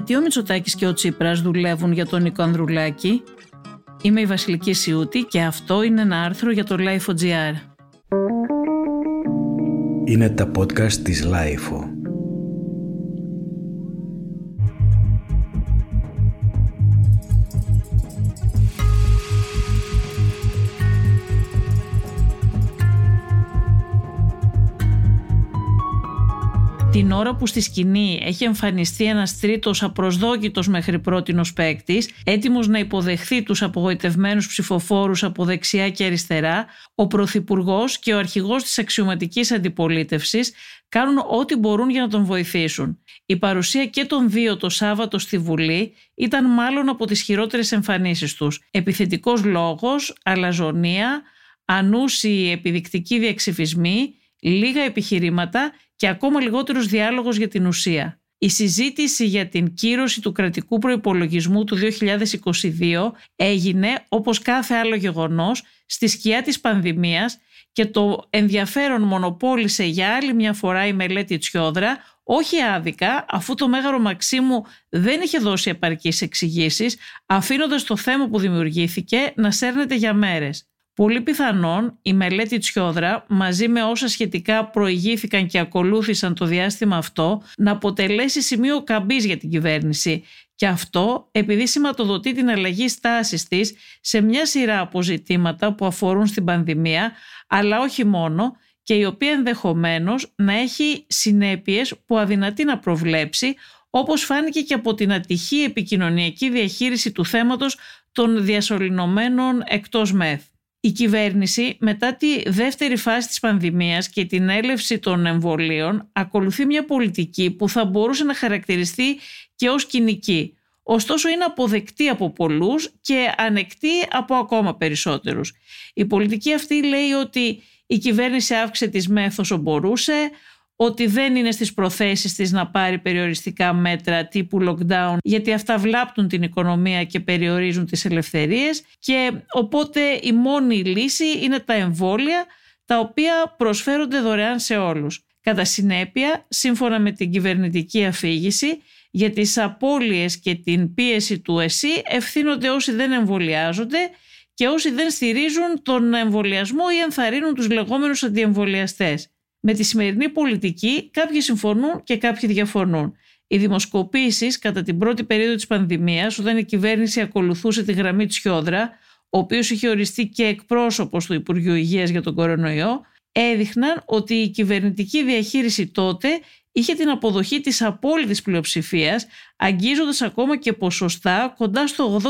Γιατί ο Μητσοτάκης και ο Τσίπρας δουλεύουν για τον Νίκο Ανδρουλάκη. Είμαι η Βασιλική Σιούτη και αυτό είναι ένα άρθρο για το Life.gr. Είναι τα podcast της Life. Την ώρα που στη σκηνή έχει εμφανιστεί ένας τρίτος απροσδόκητος μέχρι πρώτη παίκτης, έτοιμος να υποδεχθεί τους απογοητευμένους ψηφοφόρους από δεξιά και αριστερά, ο Πρωθυπουργός και ο αρχηγός της αξιωματικής αντιπολίτευσης κάνουν ό,τι μπορούν για να τον βοηθήσουν. Η παρουσία και των δύο το Σάββατο στη Βουλή ήταν μάλλον από τις χειρότερες εμφανίσεις τους. Επιθετικός λόγος, αλαζονία, ανούσιοι επιδεικτικοί διαξυφισμοί, λίγα επιχειρήματα και ακόμα λιγότερος διάλογος για την ουσία. Η συζήτηση για την κύρωση του κρατικού προϋπολογισμού του 2022 έγινε, όπως κάθε άλλο γεγονός, στη σκιά της πανδημίας και το ενδιαφέρον μονοπόλησε για άλλη μια φορά η μελέτη Τσιόδρα, όχι άδικα, αφού το Μέγαρο Μαξίμου δεν είχε δώσει επαρκείς εξηγήσεις, αφήνοντας το θέμα που δημιουργήθηκε να σέρνεται για μέρες. Πολύ πιθανόν η μελέτη Τσιόδρα μαζί με όσα σχετικά προηγήθηκαν και ακολούθησαν το διάστημα αυτό να αποτελέσει σημείο καμπής για την κυβέρνηση και αυτό επειδή σηματοδοτεί την αλλαγή στάσης της σε μια σειρά αποζητήματα που αφορούν στην πανδημία αλλά όχι μόνο και η οποία ενδεχομένως να έχει συνέπειες που αδυνατεί να προβλέψει όπως φάνηκε και από την ατυχή επικοινωνιακή διαχείριση του θέματος των διασωληνωμένων εκτός ΜΕΘ. Η κυβέρνηση μετά τη δεύτερη φάση της πανδημίας και την έλευση των εμβολίων ακολουθεί μια πολιτική που θα μπορούσε να χαρακτηριστεί και ως κοινική. Ωστόσο είναι αποδεκτή από πολλούς και ανεκτή από ακόμα περισσότερους. Η πολιτική αυτή λέει ότι η κυβέρνηση αύξησε τις μέθ όσο μπορούσε, ότι δεν είναι στις προθέσεις της να πάρει περιοριστικά μέτρα τύπου lockdown γιατί αυτά βλάπτουν την οικονομία και περιορίζουν τις ελευθερίες και οπότε η μόνη λύση είναι τα εμβόλια τα οποία προσφέρονται δωρεάν σε όλους. Κατά συνέπεια, σύμφωνα με την κυβερνητική αφήγηση, για τις απώλειες και την πίεση του ΕΣΥ ευθύνονται όσοι δεν εμβολιάζονται και όσοι δεν στηρίζουν τον εμβολιασμό ή ενθαρρύνουν τους λεγόμενους αντιεμβολιαστές. Με τη σημερινή πολιτική κάποιοι συμφωνούν και κάποιοι διαφωνούν. Οι δημοσκοπήσεις κατά την πρώτη περίοδο της πανδημίας, όταν η κυβέρνηση ακολουθούσε τη γραμμή της Χιόδρα, ο οποίος είχε οριστεί και εκπρόσωπος του Υπουργείου Υγείας για τον κορονοϊό, έδειχναν ότι η κυβερνητική διαχείριση τότε είχε την αποδοχή της απόλυτης πλειοψηφίας, αγγίζοντας ακόμα και ποσοστά κοντά στο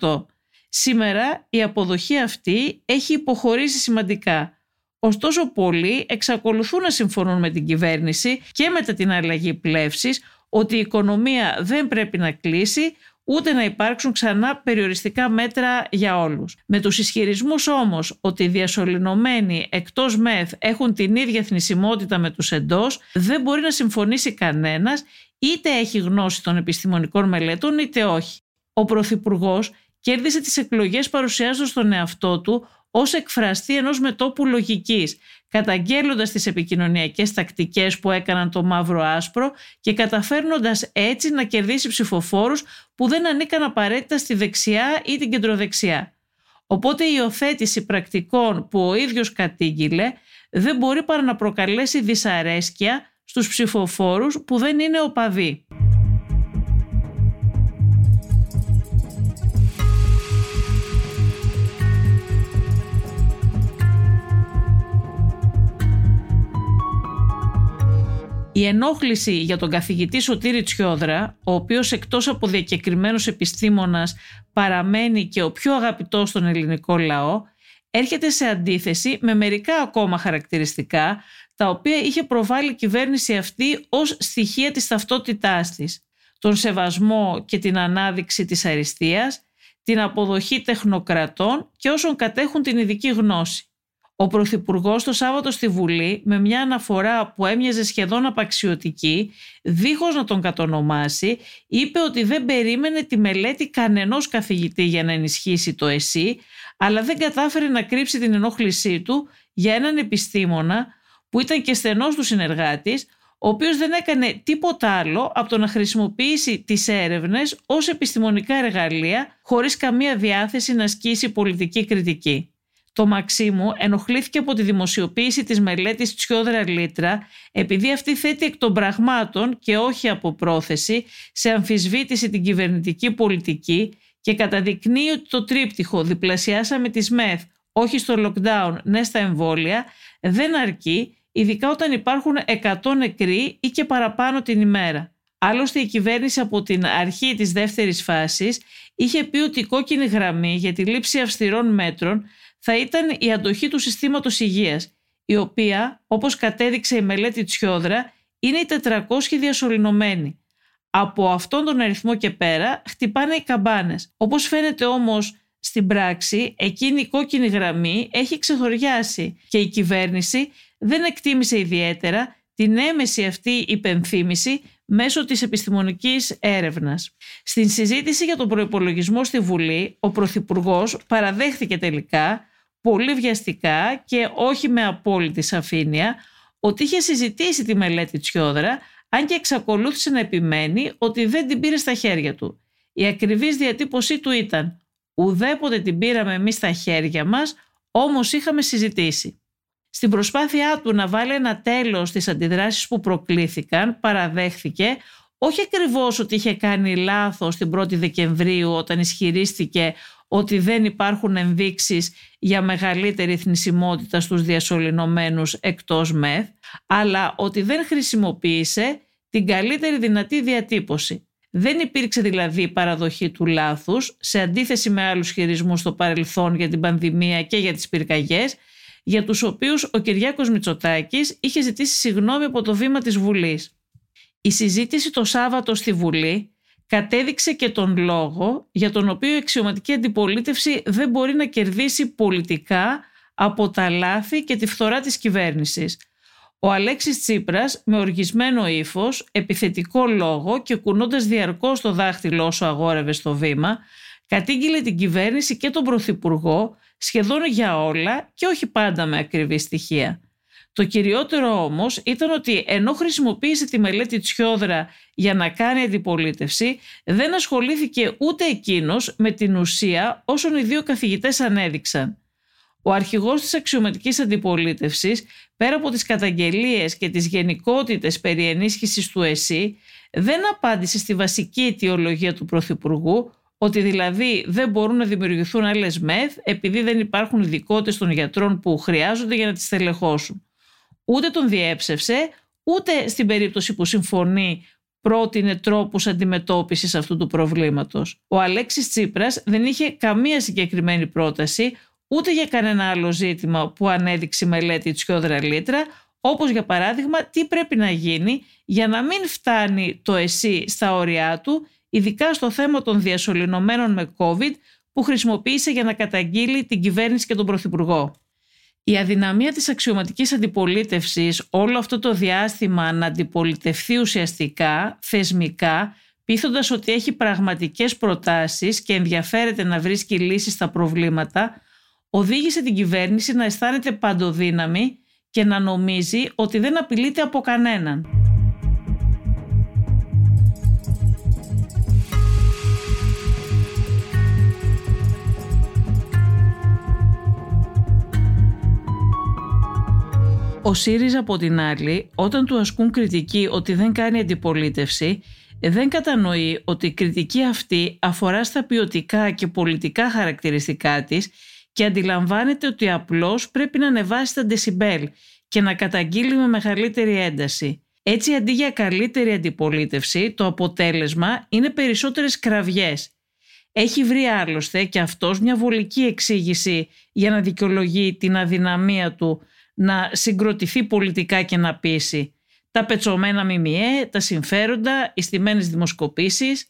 80%. Σήμερα η αποδοχή αυτή έχει υποχωρήσει σημαντικά. Ωστόσο πολλοί εξακολουθούν να συμφωνούν με την κυβέρνηση και μετά την αλλαγή πλεύσης ότι η οικονομία δεν πρέπει να κλείσει ούτε να υπάρξουν ξανά περιοριστικά μέτρα για όλους. Με τους ισχυρισμούς όμως ότι οι διασωληνωμένοι εκτός ΜΕΘ έχουν την ίδια θνησιμότητα με τους εντός, δεν μπορεί να συμφωνήσει κανένας είτε έχει γνώση των επιστημονικών μελέτων είτε όχι. Ο Πρωθυπουργός κέρδισε τις εκλογές παρουσιάζοντας τον εαυτό του ως εκφραστή ενός μετόπου λογικής, καταγγέλλοντας τις επικοινωνιακές τακτικές που έκαναν το μαύρο άσπρο και καταφέρνοντας έτσι να κερδίσει ψηφοφόρους που δεν ανήκαν απαραίτητα στη δεξιά ή την κεντροδεξιά. Οπότε η υιοθέτηση πρακτικών που ο ίδιος κατήγγειλε δεν μπορεί παρά να προκαλέσει δυσαρέσκεια στους ψηφοφόρους που δεν είναι οπαδοί. Η ενόχληση για τον καθηγητή Σωτήρη Τσιόδρα, ο οποίος εκτός από διακεκριμένος επιστήμονας παραμένει και ο πιο αγαπητός στον ελληνικό λαό, έρχεται σε αντίθεση με μερικά ακόμα χαρακτηριστικά τα οποία είχε προβάλει η κυβέρνηση αυτή ως στοιχεία της ταυτότητάς της. Τον σεβασμό και την ανάδειξη της αριστείας, την αποδοχή τεχνοκρατών και όσων κατέχουν την ειδική γνώση. Ο Πρωθυπουργός το Σάββατο στη Βουλή, με μια αναφορά που έμοιαζε σχεδόν απαξιωτική, δίχως να τον κατονομάσει, είπε ότι δεν περίμενε τη μελέτη κανενός καθηγητή για να ενισχύσει το ΕΣΥ, αλλά δεν κατάφερε να κρύψει την ενόχλησή του για έναν επιστήμονα που ήταν και στενός του συνεργάτης, ο οποίος δεν έκανε τίποτα άλλο από το να χρησιμοποιήσει τις έρευνες ως επιστημονικά εργαλεία χωρίς καμία διάθεση να ασκήσει πολιτική κριτική. Το Μαξίμου ενοχλήθηκε από τη δημοσιοποίηση της μελέτης Τσιόδρα Λίτρα επειδή αυτή θέτει εκ των πραγμάτων και όχι από πρόθεση σε αμφισβήτηση την κυβερνητική πολιτική και καταδεικνύει ότι το τρίπτυχο διπλασιάσαμε τις ΜΕΘ όχι στο lockdown, ναι στα εμβόλια, δεν αρκεί, ειδικά όταν υπάρχουν 100 νεκροί ή και παραπάνω την ημέρα. Άλλωστε η κυβέρνηση από την αρχή της δεύτερης φάσης είχε πει ότι η κόκκινη γραμμή για τη λήψη αυστηρών μέτρων θα ήταν η αντοχή του συστήματος υγείας, η οποία, όπως κατέδειξε η μελέτη Τσιόδρα, είναι οι 400 διασωληνωμένοι. Από αυτόν τον αριθμό και πέρα χτυπάνε οι καμπάνες. Όπως φαίνεται όμως στην πράξη εκείνη η κόκκινη γραμμή έχει ξεχωριάσει και η κυβέρνηση δεν εκτίμησε ιδιαίτερα την έμεση αυτή υπενθύμηση μέσω της επιστημονικής έρευνας. Στην συζήτηση για τον προϋπολογισμό στη Βουλή, ο Πρωθυπουργός παραδέχθηκε τελικά, πολύ βιαστικά και όχι με απόλυτη σαφήνεια, ότι είχε συζητήσει τη μελέτη Τσιόδρα, αν και εξακολούθησε να επιμένει ότι δεν την πήρε στα χέρια του. Η ακριβής διατύπωσή του ήταν Ουδέποτε την πήραμε εμείς στα χέρια μας, όμως είχαμε συζητήσει. Στην προσπάθειά του να βάλει ένα τέλος στις αντιδράσεις που προκλήθηκαν, παραδέχθηκε όχι ακριβώς ότι είχε κάνει λάθος την 1η Δεκεμβρίου όταν ισχυρίστηκε ότι δεν υπάρχουν ενδείξεις για μεγαλύτερη θνησιμότητα στους διασωληνωμένους εκτός ΜΕΘ, αλλά ότι δεν χρησιμοποίησε την καλύτερη δυνατή διατύπωση. Δεν υπήρξε δηλαδή παραδοχή του λάθους σε αντίθεση με άλλους χειρισμούς στο παρελθόν για την πανδημία και για τις πυρκαγιές για τους οποίους ο Κυριάκος Μητσοτάκης είχε ζητήσει συγγνώμη από το βήμα της Βουλής. Η συζήτηση το Σάββατο στη Βουλή κατέδειξε και τον λόγο για τον οποίο η αξιωματική αντιπολίτευση δεν μπορεί να κερδίσει πολιτικά από τα λάθη και τη φθορά της κυβέρνησης – ο Αλέξης Τσίπρας με οργισμένο ύφος, επιθετικό λόγο και κουνώντας διαρκώς το δάχτυλό όσο αγόρευε στο βήμα, κατήγγειλε την κυβέρνηση και τον Πρωθυπουργό σχεδόν για όλα και όχι πάντα με ακριβή στοιχεία. Το κυριότερο όμως ήταν ότι ενώ χρησιμοποίησε τη μελέτη Τσιόδρα για να κάνει αντιπολίτευση, δεν ασχολήθηκε ούτε εκείνος με την ουσία όσων οι δύο καθηγητές ανέδειξαν. Ο αρχηγός της αξιωματικής αντιπολίτευσης, πέρα από τις καταγγελίες και τις γενικότητες περί ενίσχυσης του ΕΣΥ, δεν απάντησε στη βασική αιτιολογία του Πρωθυπουργού, ότι δηλαδή δεν μπορούν να δημιουργηθούν άλλες ΜΕΘ επειδή δεν υπάρχουν ειδικότητες των γιατρών που χρειάζονται για να τις τελεχώσουν. Ούτε τον διέψευσε, ούτε στην περίπτωση που συμφωνεί πρότεινε τρόπους αντιμετώπισης αυτού του προβλήματος. Ο Αλέξης Τσίπρας δεν είχε καμία συγκεκριμένη πρόταση ούτε για κανένα άλλο ζήτημα που ανέδειξε η μελέτη Τσιόδρα Λίτρα, όπως για παράδειγμα τι πρέπει να γίνει για να μην φτάνει το ΕΣΥ στα όρια του, ειδικά στο θέμα των διασωληνωμένων με COVID που χρησιμοποίησε για να καταγγείλει την κυβέρνηση και τον Πρωθυπουργό. Η αδυναμία της αξιωματικής αντιπολίτευσης όλο αυτό το διάστημα να αντιπολιτευθεί ουσιαστικά, θεσμικά, πείθοντας ότι έχει πραγματικές προτάσεις και ενδιαφέρεται να βρίσκει λύσεις στα προβλήματα, οδήγησε την κυβέρνηση να αισθάνεται παντοδύναμη και να νομίζει ότι δεν απειλείται από κανέναν. Ο ΣΥΡΙΖΑ από την άλλη, όταν του ασκούν κριτική ότι δεν κάνει αντιπολίτευση, δεν κατανοεί ότι η κριτική αυτή αφορά στα ποιοτικά και πολιτικά χαρακτηριστικά της και αντιλαμβάνεται ότι απλώς πρέπει να ανεβάσει τα ντεσιμπέλ και να καταγγείλει με μεγαλύτερη ένταση. Έτσι αντί για καλύτερη αντιπολίτευση το αποτέλεσμα είναι περισσότερες κραυγές. Έχει βρει άλλωστε και αυτός μια βολική εξήγηση για να δικαιολογεί την αδυναμία του να συγκροτηθεί πολιτικά και να πείσει. Τα πετσωμένα μιμιέ, τα συμφέροντα, οι στημένες δημοσκοπήσεις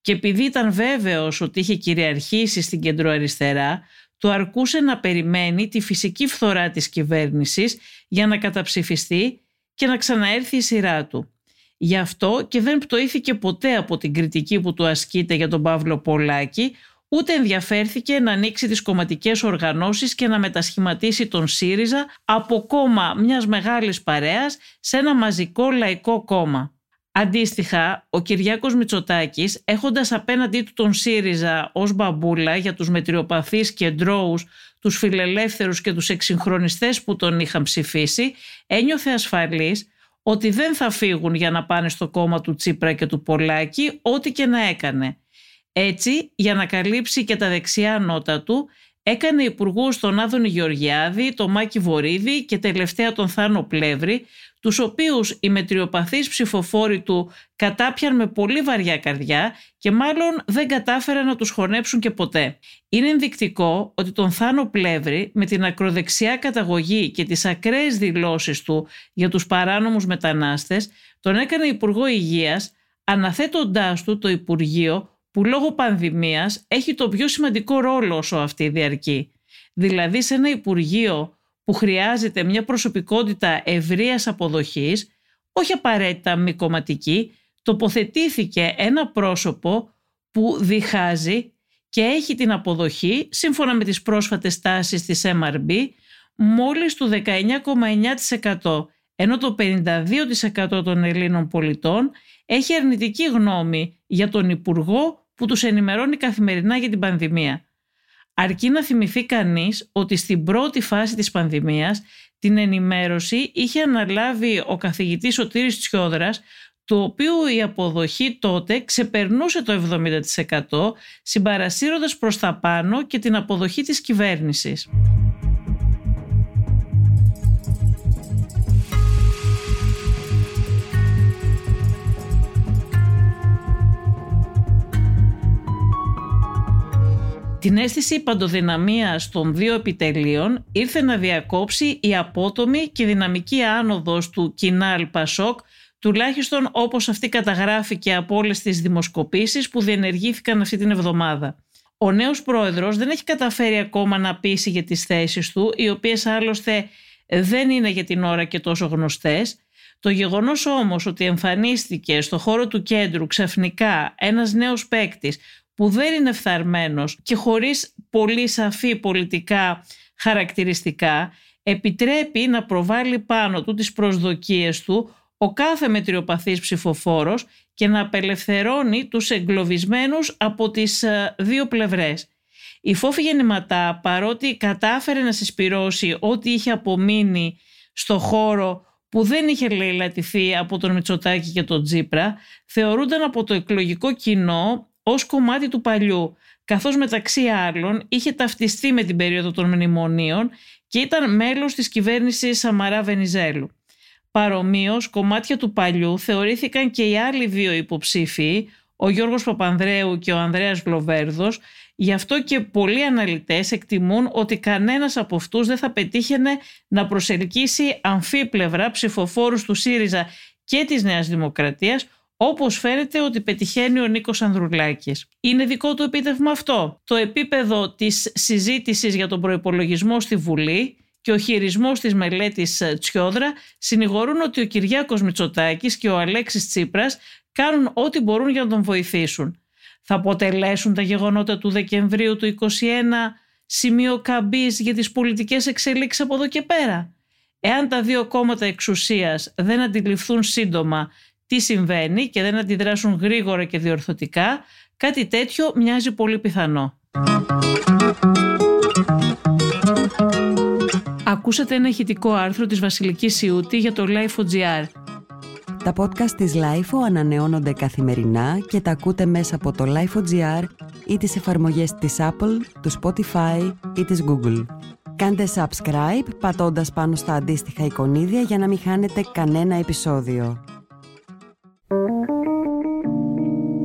και επειδή ήταν βέβαιος ότι είχε κυριαρχήσει στην κεντροαριστερά το αρκούσε να περιμένει τη φυσική φθορά της κυβέρνησης για να καταψηφιστεί και να ξαναέρθει η σειρά του. Γι' αυτό και δεν πτωήθηκε ποτέ από την κριτική που του ασκείται για τον Παύλο Πολάκη, ούτε ενδιαφέρθηκε να ανοίξει τις κομματικές οργανώσεις και να μετασχηματίσει τον ΣΥΡΙΖΑ από κόμμα μιας μεγάλης παρέας σε ένα μαζικό λαϊκό κόμμα. Αντίστοιχα, ο Κυριάκος Μητσοτάκης, έχοντας απέναντί του τον ΣΥΡΙΖΑ ως μπαμπούλα για τους μετριοπαθείς και ντρόους, τους φιλελεύθερους και τους εξυγχρονιστές που τον είχαν ψηφίσει, ένιωθε ασφαλής ότι δεν θα φύγουν για να πάνε στο κόμμα του Τσίπρα και του Πολάκη, ό,τι και να έκανε. Έτσι, για να καλύψει και τα δεξιά νότα του, έκανε υπουργούς τον Άδωνη Γεωργιάδη, τον Μάκη Βορύδη και τελευταία τον Θάνο Πλεύρη, τους οποίους οι μετριοπαθείς ψηφοφόροι του κατάπιαν με πολύ βαριά καρδιά και μάλλον δεν κατάφεραν να τους χωνέψουν και ποτέ. Είναι ενδεικτικό ότι τον Θάνο Πλεύρη με την ακροδεξιά καταγωγή και τις ακραίες δηλώσεις του για τους παράνομους μετανάστες τον έκανε Υπουργό Υγείας αναθέτοντάς του το Υπουργείο που λόγω πανδημίας έχει το πιο σημαντικό ρόλο όσο αυτή διαρκεί. Δηλαδή σε ένα Υπουργείο που χρειάζεται μια προσωπικότητα ευρείας αποδοχής, όχι απαραίτητα μη κομματική, τοποθετήθηκε ένα πρόσωπο που διχάζει και έχει την αποδοχή, σύμφωνα με τις πρόσφατες τάσεις της MRB, μόλις του 19,9%, ενώ το 52% των Ελλήνων πολιτών έχει αρνητική γνώμη για τον Υπουργό που τους ενημερώνει καθημερινά για την πανδημία. Αρκεί να θυμηθεί κανείς ότι στην πρώτη φάση της πανδημίας την ενημέρωση είχε αναλάβει ο καθηγητής Σωτήρης Τσιόδρας του οποίου η αποδοχή τότε ξεπερνούσε το 70% συμπαρασύροντας προς τα πάνω και την αποδοχή της κυβέρνησης. Την αίσθηση παντοδυναμίας των δύο επιτελείων ήρθε να διακόψει η απότομη και δυναμική άνοδος του Κινάλ Πασόκ, τουλάχιστον όπως αυτή καταγράφηκε από όλες τις δημοσκοπήσεις που διενεργήθηκαν αυτή την εβδομάδα. Ο νέος πρόεδρος δεν έχει καταφέρει ακόμα να πείσει για τις θέσεις του, οι οποίες άλλωστε δεν είναι για την ώρα και τόσο γνωστές. Το γεγονός όμως ότι εμφανίστηκε στο χώρο του κέντρου ξαφνικά ένας νέος παίκτης που δεν είναι φθαρμένος και χωρίς πολύ σαφή πολιτικά χαρακτηριστικά επιτρέπει να προβάλλει πάνω του τις προσδοκίες του ο κάθε μετριοπαθής ψηφοφόρος και να απελευθερώνει τους εγκλωβισμένους από τις ε, δύο πλευρές. Η Φόφη Γεννηματά παρότι κατάφερε να συσπυρώσει ό,τι είχε απομείνει στο χώρο που δεν είχε λαιλατηθεί από τον Μητσοτάκη και τον Τζίπρα, θεωρούνταν από το εκλογικό κοινό ως κομμάτι του παλιού, καθώς μεταξύ άλλων είχε ταυτιστεί με την περίοδο των μνημονίων και ήταν μέλος της κυβέρνησης Σαμαρά Βενιζέλου. Παρομοίως, κομμάτια του παλιού θεωρήθηκαν και οι άλλοι δύο υποψήφοι, ο Γιώργος Παπανδρέου και ο Ανδρέας Γλοβέρδος, γι' αυτό και πολλοί αναλυτές εκτιμούν ότι κανένας από αυτούς δεν θα πετύχαινε να προσελκύσει αμφίπλευρα ψηφοφόρους του ΣΥΡΙΖΑ και της Νέας Δημοκρατίας, όπως φαίνεται ότι πετυχαίνει ο Νίκος Ανδρουλάκης. Είναι δικό του επίτευγμα αυτό; Το επίπεδο της συζήτησης για τον προϋπολογισμό στη Βουλή και ο χειρισμός της μελέτης Τσιόδρα συνηγορούν ότι ο Κυριάκος Μητσοτάκης και ο Αλέξης Τσίπρας κάνουν ό,τι μπορούν για να τον βοηθήσουν. Θα αποτελέσουν τα γεγονότα του Δεκεμβρίου του 2021 σημείο καμπής για τις πολιτικές εξελίξεις από εδώ και πέρα; Εάν τα δύο κόμματα εξουσίας δεν αντιληφθούν σύντομα τι συμβαίνει και δεν αντιδράσουν γρήγορα και διορθωτικά, κάτι τέτοιο μοιάζει πολύ πιθανό. Ακούσατε ένα ηχητικό άρθρο της Βασιλικής Σιούτη για το Life.gr. Τα podcast της Life ανανεώνονται καθημερινά και τα ακούτε μέσα από το Life.gr ή τις εφαρμογές της Apple, του Spotify ή της Google. Κάντε subscribe πατώντας πάνω στα αντίστοιχα εικονίδια για να μην χάνετε κανένα επεισόδιο.